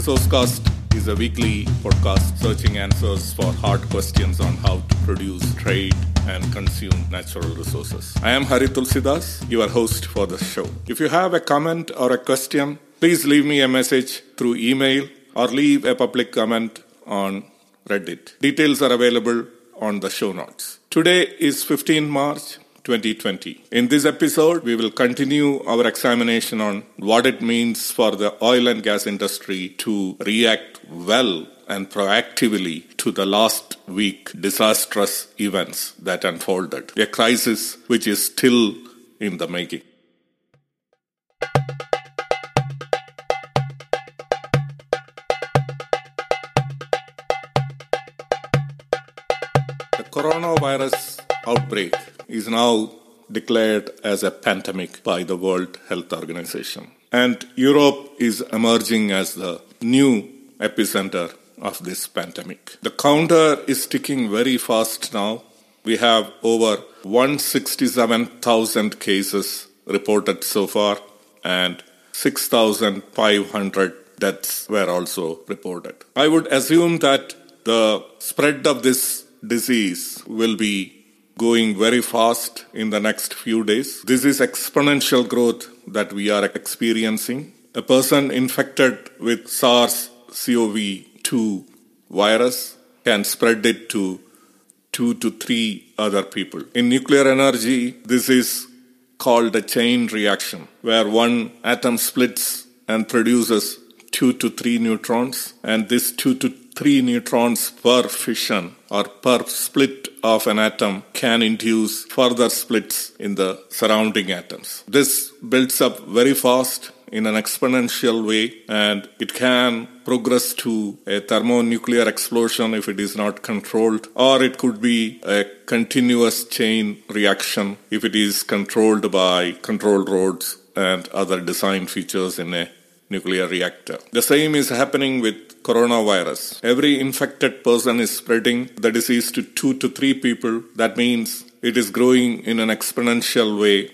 Resourcecast is a weekly podcast searching answers for hard questions on how to produce, trade, and consume natural resources. I am Hari Tulsidas, your host for the show. If you have a comment or a question, please leave me a message through email or leave a public comment on Reddit. Details are available on the show notes. Today is 15 March 2020. In this episode, we will continue our examination on what it means for the oil and gas industry to react well and proactively to the last week disastrous events that unfolded, a crisis which is still in the making. The coronavirus outbreak is now declared as a pandemic by the World Health Organization. And Europe is emerging as the new epicenter of this pandemic. The counter is ticking very fast now. We have over 167,000 cases reported so far, and 6,500 deaths were also reported. I would assume that the spread of this disease will be going very fast in the next few days. This is exponential growth that we are experiencing. A person infected with SARS CoV 2 virus can spread it to two to three other people. In nuclear energy, this is called a chain reaction, where one atom splits and produces two to three neutrons, and this two to three neutrons per fission or per split of an atom can induce further splits in the surrounding atoms. This builds up very fast in an exponential way and it can progress to a thermonuclear explosion if it is not controlled or it could be a continuous chain reaction if it is controlled by control rods and other design features in a nuclear reactor. The same is happening with coronavirus. Every infected person is spreading the disease to two to three people. That means it is growing in an exponential way.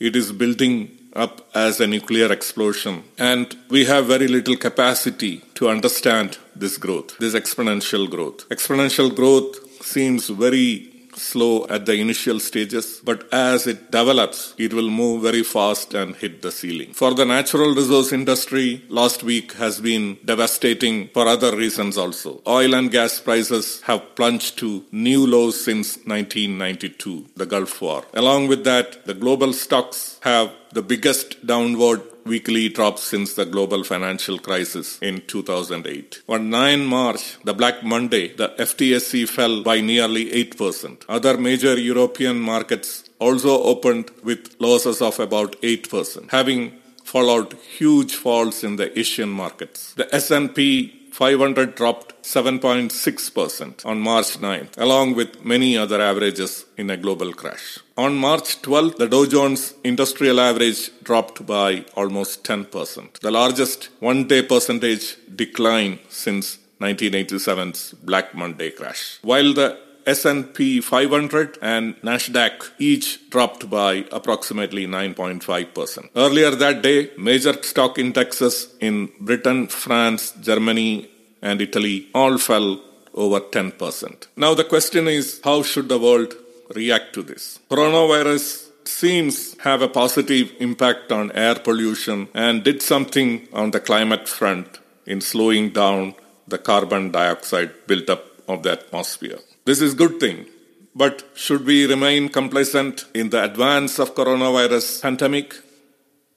It is building up as a nuclear explosion. And we have very little capacity to understand this growth, this exponential growth. Exponential growth seems very slow at the initial stages, but as it develops, it will move very fast and hit the ceiling. For the natural resource industry, last week has been devastating for other reasons also. Oil and gas prices have plunged to new lows since 1992, the Gulf War. Along with that, the global stocks have the biggest downward weekly drop since the global financial crisis in 2008. On 9 March, the Black Monday, the FTSE fell by nearly 8%. Other major European markets also opened with losses of about 8%, having followed huge falls in the Asian markets. The S&P 500 dropped 7.6% on March 9th, along with many other averages in a global crash. On March 12th, the Dow Jones Industrial Average dropped by almost 10%, the largest one day percentage decline since 1987's Black Monday crash. While the S&P 500 and Nasdaq each dropped by approximately 9.5%. Earlier that day, major stock indexes in Britain, France, Germany and Italy all fell over 10%. Now the question is how should the world react to this? Coronavirus seems have a positive impact on air pollution and did something on the climate front in slowing down the carbon dioxide buildup of the atmosphere. This is good thing. But should we remain complacent in the advance of coronavirus pandemic,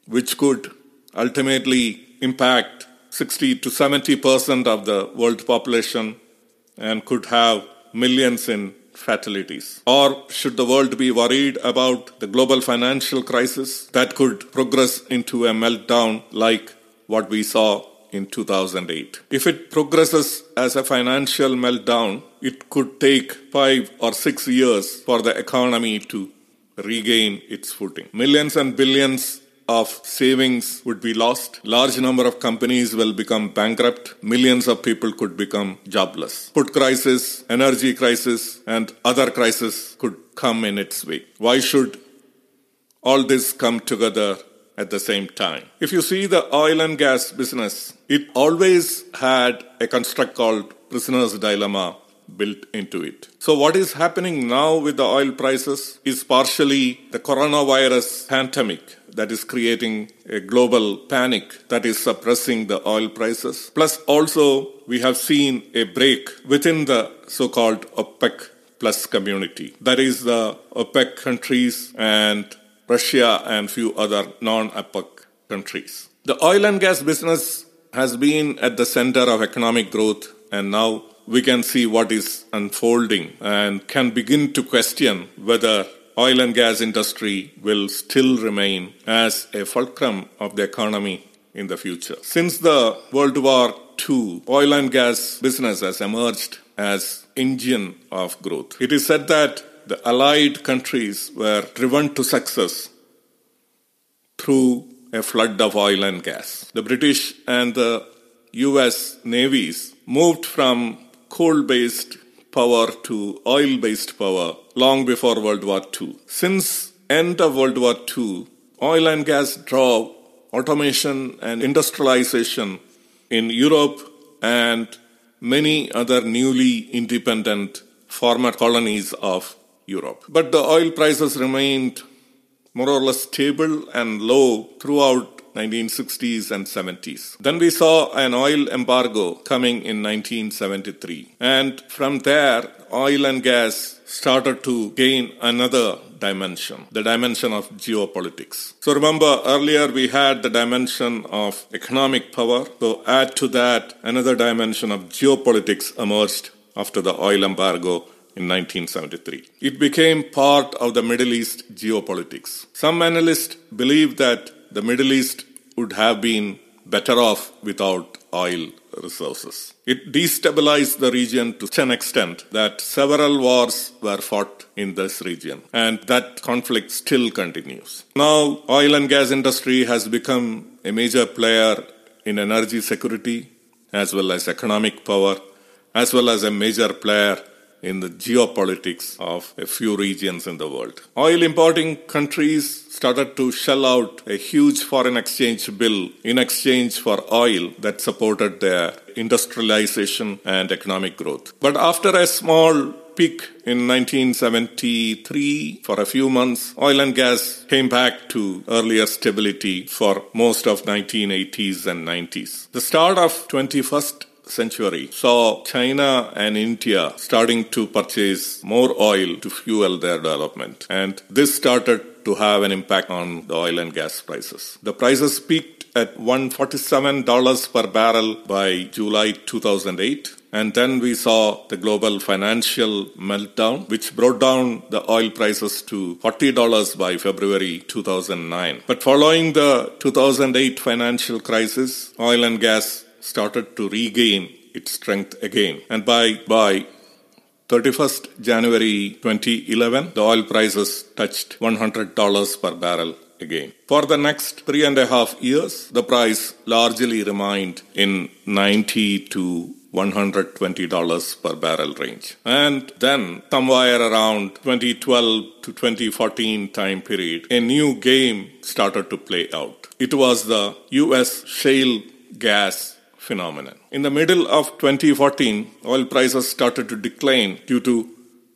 which could ultimately impact 60 to 70 percent of the world population and could have millions in fatalities? Or should the world be worried about the global financial crisis that could progress into a meltdown like what we saw in 2008. If it progresses as a financial meltdown, it could take five or six years for the economy to regain its footing. Millions and billions of savings would be lost. Large number of companies will become bankrupt. Millions of people could become jobless. Food crisis, energy crisis, and other crises could come in its way. Why should all this come together at the same time. If you see the oil and gas business, it always had a construct called prisoner's dilemma built into it. So, what is happening now with the oil prices is partially the coronavirus pandemic that is creating a global panic that is suppressing the oil prices. Plus, also, we have seen a break within the so called OPEC plus community. That is the OPEC countries and Russia and few other non OPEC countries. The oil and gas business has been at the center of economic growth and now we can see what is unfolding and can begin to question whether oil and gas industry will still remain as a fulcrum of the economy in the future. Since the World War II, oil and gas business has emerged as engine of growth. It is said that the allied countries were driven to success through a flood of oil and gas. The British and the US navies moved from coal based power to oil based power long before World War II. Since end of World War II, oil and gas drove automation and industrialization in Europe and many other newly independent former colonies of Europe. But the oil prices remained more or less stable and low throughout 1960s and 70s. Then we saw an oil embargo coming in 1973. And from there, oil and gas started to gain another dimension, the dimension of geopolitics. So remember earlier we had the dimension of economic power. So add to that another dimension of geopolitics emerged after the oil embargo in 1973. It became part of the Middle East geopolitics. Some analysts believe that the Middle East would have been better off without oil resources. It destabilized the region to such an extent that several wars were fought in this region and that conflict still continues. Now oil and gas industry has become a major player in energy security as well as economic power as well as a major player in the geopolitics of a few regions in the world. Oil importing countries started to shell out a huge foreign exchange bill in exchange for oil that supported their industrialization and economic growth. But after a small peak in 1973 for a few months oil and gas came back to earlier stability for most of 1980s and 90s the start of 21st century saw China and India starting to purchase more oil to fuel their development. And this started to have an impact on the oil and gas prices. The prices peaked at $147 per barrel by July 2008. And then we saw the global financial meltdown, which brought down the oil prices to $40 by February 2009. But following the 2008 financial crisis, oil and gas started to regain its strength again. And by, by 31st January 2011, the oil prices touched $100 per barrel again. For the next three and a half years, the price largely remained in 90 to $120 per barrel range. And then, somewhere around 2012 to 2014 time period, a new game started to play out. It was the US shale gas phenomenon. In the middle of 2014, oil prices started to decline due to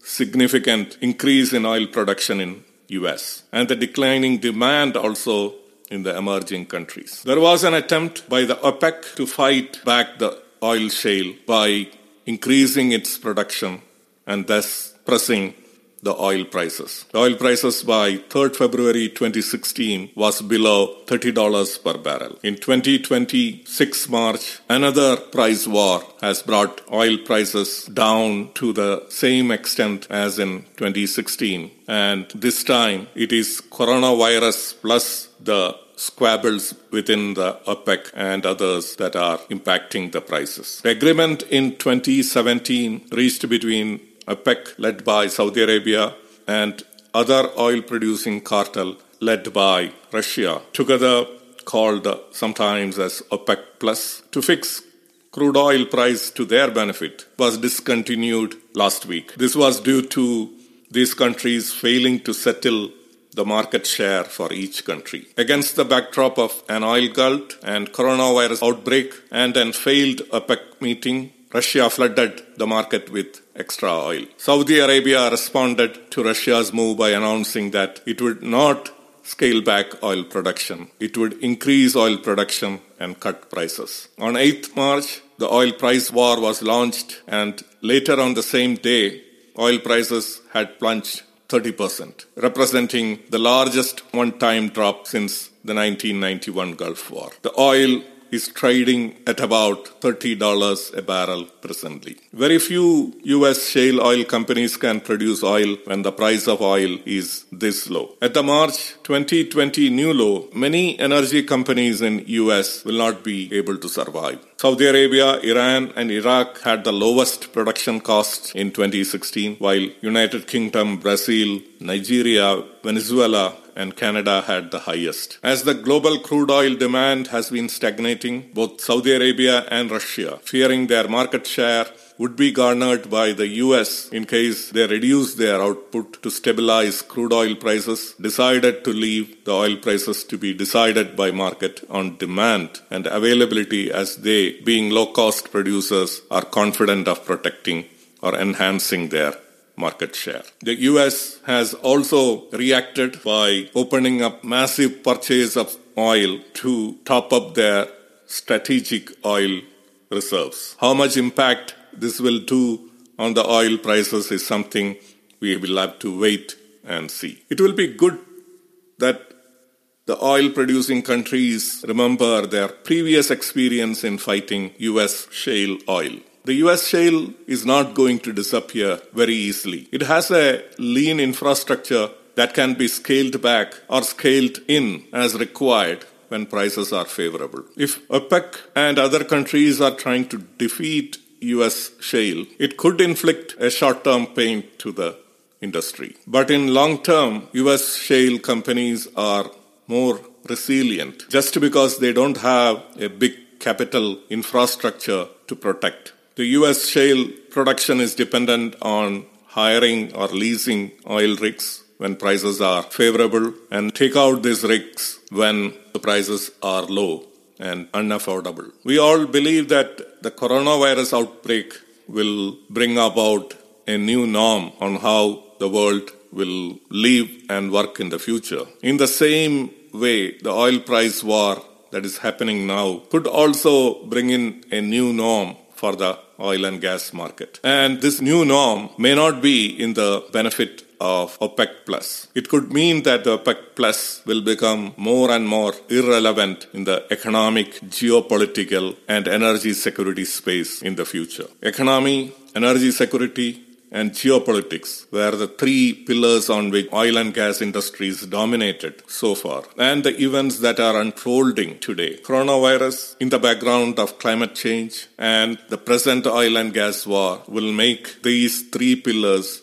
significant increase in oil production in US and the declining demand also in the emerging countries. There was an attempt by the OPEC to fight back the oil shale by increasing its production and thus pressing the oil prices. The oil prices by 3rd February 2016 was below $30 per barrel. In 2026 March, another price war has brought oil prices down to the same extent as in 2016. And this time it is coronavirus plus the squabbles within the OPEC and others that are impacting the prices. The agreement in 2017 reached between OPEC, led by Saudi Arabia, and other oil producing cartel led by Russia, together called sometimes as OPEC Plus, to fix crude oil price to their benefit, was discontinued last week. This was due to these countries failing to settle the market share for each country. Against the backdrop of an oil glut and coronavirus outbreak and an failed OPEC meeting, Russia flooded the market with extra oil. Saudi Arabia responded to Russia's move by announcing that it would not scale back oil production. It would increase oil production and cut prices. On 8th March, the oil price war was launched, and later on the same day, oil prices had plunged 30%, representing the largest one time drop since the 1991 Gulf War. The oil is trading at about $30 a barrel presently. Very few US shale oil companies can produce oil when the price of oil is this low. At the March 2020 new low, many energy companies in US will not be able to survive. Saudi Arabia, Iran and Iraq had the lowest production costs in 2016 while United Kingdom, Brazil, Nigeria, Venezuela and Canada had the highest. As the global crude oil demand has been stagnating, both Saudi Arabia and Russia, fearing their market share would be garnered by the US in case they reduce their output to stabilize crude oil prices, decided to leave the oil prices to be decided by market on demand and availability as they, being low cost producers, are confident of protecting or enhancing their market share. The US has also reacted by opening up massive purchase of oil to top up their strategic oil reserves. How much impact this will do on the oil prices is something we will have to wait and see. It will be good that the oil producing countries remember their previous experience in fighting US shale oil. The US shale is not going to disappear very easily. It has a lean infrastructure that can be scaled back or scaled in as required when prices are favorable. If OPEC and other countries are trying to defeat US shale, it could inflict a short term pain to the industry. But in long term, US shale companies are more resilient just because they don't have a big capital infrastructure to protect. The US shale production is dependent on hiring or leasing oil rigs when prices are favorable and take out these rigs when the prices are low and unaffordable. We all believe that the coronavirus outbreak will bring about a new norm on how the world will live and work in the future. In the same way, the oil price war that is happening now could also bring in a new norm for the oil and gas market. And this new norm may not be in the benefit of OPEC plus. It could mean that the OPEC plus will become more and more irrelevant in the economic, geopolitical, and energy security space in the future. Economy, energy security, and geopolitics were the three pillars on which oil and gas industries dominated so far and the events that are unfolding today coronavirus in the background of climate change and the present oil and gas war will make these three pillars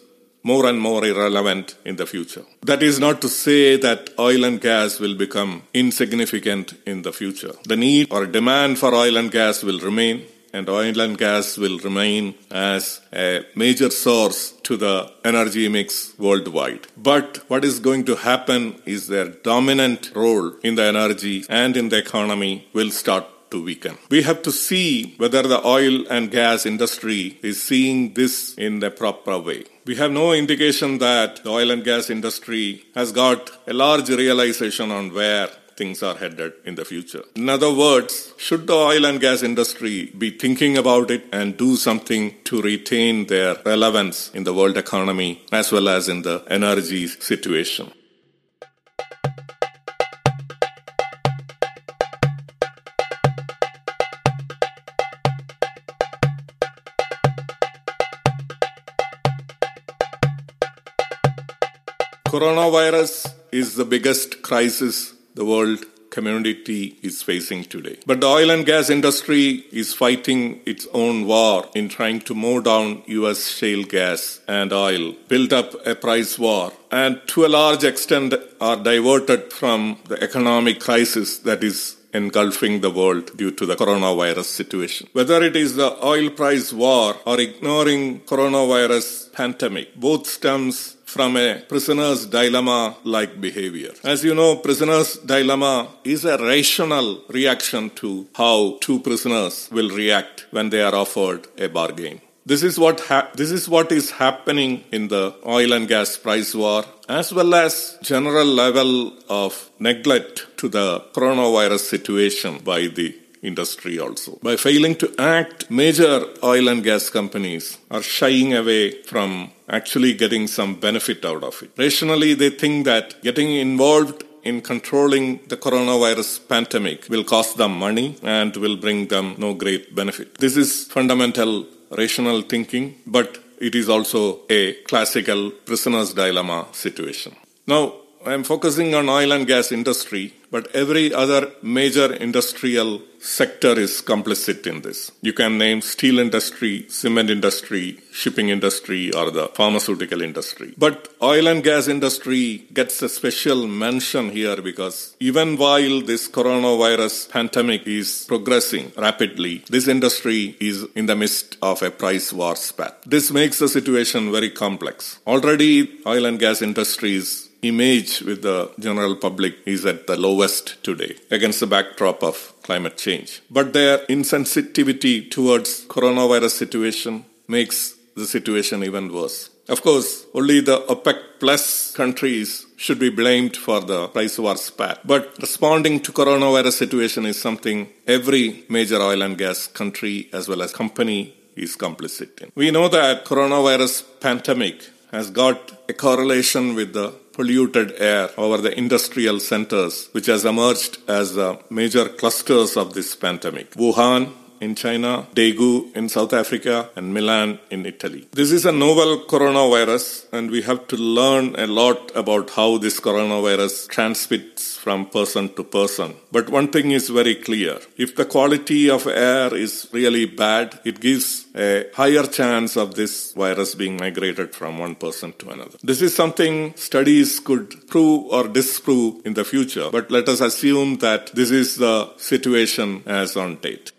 more and more irrelevant in the future. That is not to say that oil and gas will become insignificant in the future. The need or demand for oil and gas will remain and oil and gas will remain as a major source to the energy mix worldwide. But what is going to happen is their dominant role in the energy and in the economy will start to weaken. We have to see whether the oil and gas industry is seeing this in the proper way. We have no indication that the oil and gas industry has got a large realization on where things are headed in the future. In other words, should the oil and gas industry be thinking about it and do something to retain their relevance in the world economy as well as in the energy situation? Coronavirus is the biggest crisis the world community is facing today. But the oil and gas industry is fighting its own war in trying to mow down US shale gas and oil, build up a price war, and to a large extent are diverted from the economic crisis that is engulfing the world due to the coronavirus situation. Whether it is the oil price war or ignoring coronavirus pandemic, both stems from a prisoner's dilemma like behavior. As you know, prisoner's dilemma is a rational reaction to how two prisoners will react when they are offered a bargain. This is what ha- this is what is happening in the oil and gas price war as well as general level of neglect to the coronavirus situation by the industry also. By failing to act, major oil and gas companies are shying away from actually getting some benefit out of it. Rationally, they think that getting involved in controlling the coronavirus pandemic will cost them money and will bring them no great benefit. This is fundamental rational thinking, but it is also a classical prisoner's dilemma situation. Now, I am focusing on oil and gas industry, but every other major industrial sector is complicit in this. You can name steel industry, cement industry, shipping industry, or the pharmaceutical industry. But oil and gas industry gets a special mention here because even while this coronavirus pandemic is progressing rapidly, this industry is in the midst of a price war spat. This makes the situation very complex. Already oil and gas industries image with the general public is at the lowest today against the backdrop of climate change. But their insensitivity towards coronavirus situation makes the situation even worse. Of course, only the OPEC plus countries should be blamed for the price war spat. But responding to coronavirus situation is something every major oil and gas country as well as company is complicit in. We know that coronavirus pandemic has got a correlation with the polluted air over the industrial centers, which has emerged as the major clusters of this pandemic. Wuhan, in China, Daegu in South Africa, and Milan in Italy. This is a novel coronavirus, and we have to learn a lot about how this coronavirus transmits from person to person. But one thing is very clear if the quality of air is really bad, it gives a higher chance of this virus being migrated from one person to another. This is something studies could prove or disprove in the future, but let us assume that this is the situation as on date.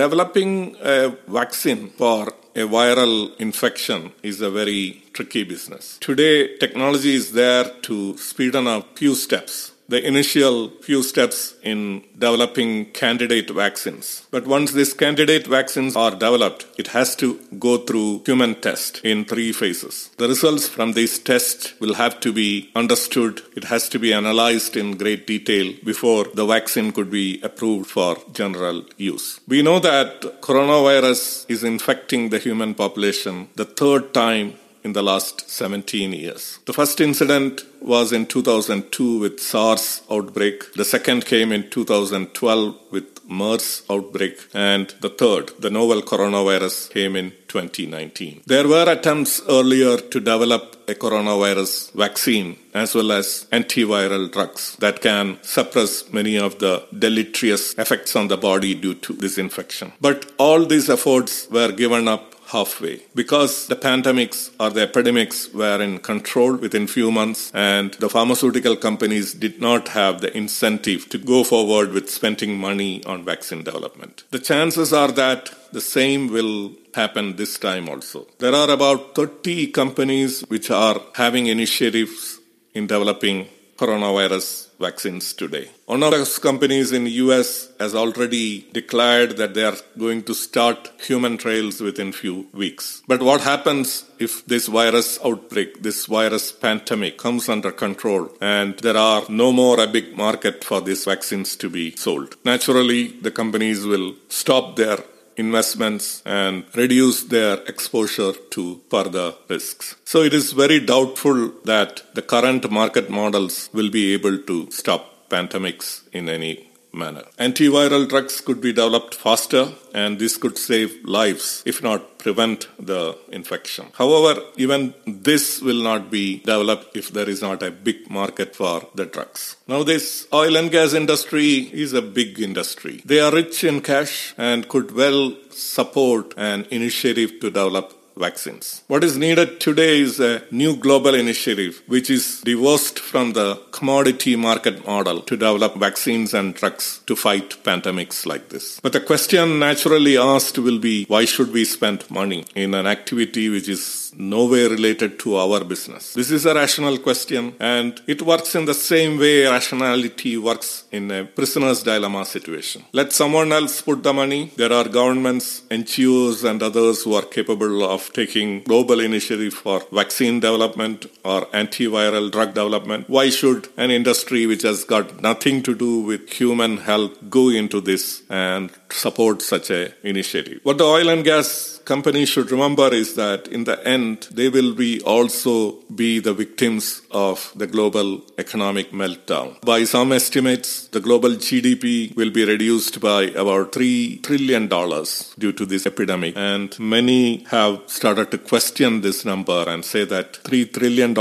Developing a vaccine for a viral infection is a very tricky business. Today, technology is there to speed on a few steps the initial few steps in developing candidate vaccines. But once these candidate vaccines are developed, it has to go through human test in three phases. The results from these tests will have to be understood. It has to be analyzed in great detail before the vaccine could be approved for general use. We know that coronavirus is infecting the human population the third time in the last 17 years. The first incident was in 2002 with SARS outbreak. The second came in 2012 with MERS outbreak. And the third, the novel coronavirus, came in 2019. There were attempts earlier to develop a coronavirus vaccine as well as antiviral drugs that can suppress many of the deleterious effects on the body due to this infection. But all these efforts were given up halfway because the pandemics or the epidemics were in control within few months and the pharmaceutical companies did not have the incentive to go forward with spending money on vaccine development. The chances are that the same will happen this time also. There are about 30 companies which are having initiatives in developing coronavirus vaccines today. One of those companies in US has already declared that they are going to start human trials within few weeks. But what happens if this virus outbreak, this virus pandemic comes under control and there are no more a big market for these vaccines to be sold? Naturally, the companies will stop their investments and reduce their exposure to further risks. So it is very doubtful that the current market models will be able to stop pandemics in any manner. Antiviral drugs could be developed faster and this could save lives, if not prevent the infection. However, even this will not be developed if there is not a big market for the drugs. Now, this oil and gas industry is a big industry. They are rich in cash and could well support an initiative to develop vaccines. What is needed today is a new global initiative which is divorced from the commodity market model to develop vaccines and drugs to fight pandemics like this. But the question naturally asked will be why should we spend money in an activity which is nowhere related to our business? This is a rational question and it works in the same way rationality works in a prisoner's dilemma situation. Let someone else put the money. There are governments, NGOs, and others who are capable of taking global initiative for vaccine development or antiviral drug development. Why should an industry which has got nothing to do with human health go into this and support such a initiative? What the oil and gas companies should remember is that in the end, they will be also be the victims of the global economic meltdown. By some estimates, the global GDP will be reduced by about $3 trillion due to this epidemic. And many have started to question this number and say that $3 trillion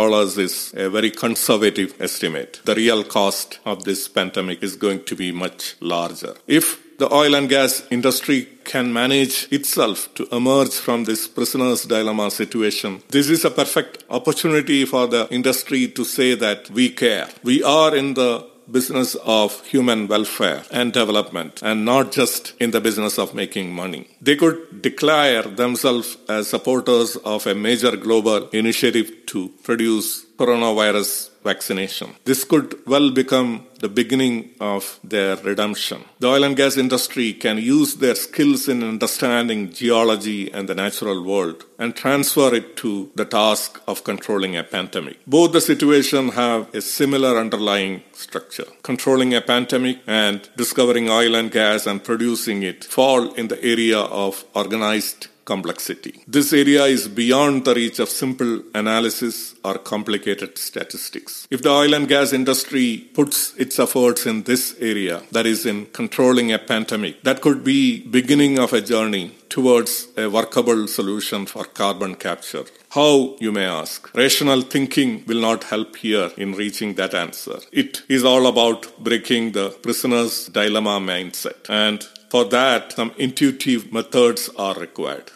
is a very conservative estimate. The real cost of this pandemic is going to be much larger. If the oil and gas industry can manage itself to emerge from this prisoner's dilemma situation. This is a perfect opportunity for the industry to say that we care. We are in the business of human welfare and development and not just in the business of making money. They could declare themselves as supporters of a major global initiative to produce coronavirus vaccination. This could well become the beginning of their redemption. The oil and gas industry can use their skills in understanding geology and the natural world and transfer it to the task of controlling a pandemic. Both the situations have a similar underlying structure. Controlling a pandemic and discovering oil and gas and producing it fall in the area of organized complexity. This area is beyond the reach of simple analysis or complicated statistics. If the oil and gas industry puts its efforts in this area, that is in controlling a pandemic, that could be beginning of a journey towards a workable solution for carbon capture. How, you may ask? Rational thinking will not help here in reaching that answer. It is all about breaking the prisoner's dilemma mindset. And for that, some intuitive methods are required.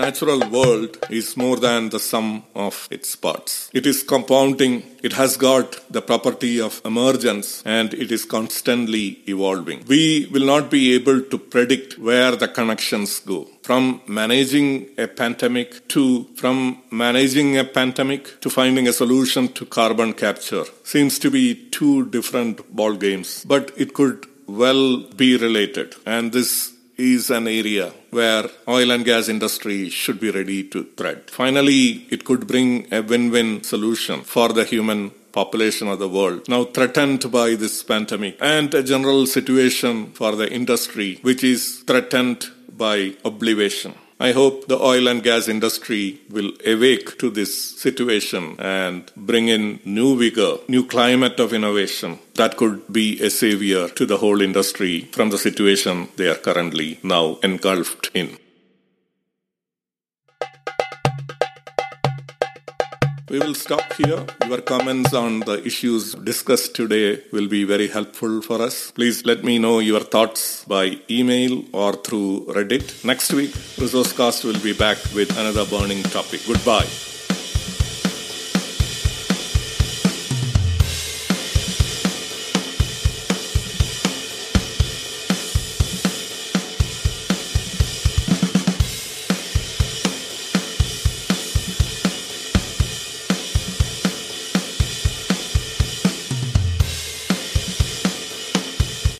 Natural world is more than the sum of its parts. It is compounding, it has got the property of emergence, and it is constantly evolving. We will not be able to predict where the connections go. From managing a pandemic to from managing a pandemic to finding a solution to carbon capture seems to be two different ball games, but it could well be related. And this is an area where oil and gas industry should be ready to thread. Finally, it could bring a win-win solution for the human population of the world now threatened by this pandemic and a general situation for the industry which is threatened by oblivation. I hope the oil and gas industry will awake to this situation and bring in new vigor, new climate of innovation that could be a savior to the whole industry from the situation they are currently now engulfed in. We will stop here. Your comments on the issues discussed today will be very helpful for us. Please let me know your thoughts by email or through Reddit. Next week, Resourcecast will be back with another burning topic. Goodbye.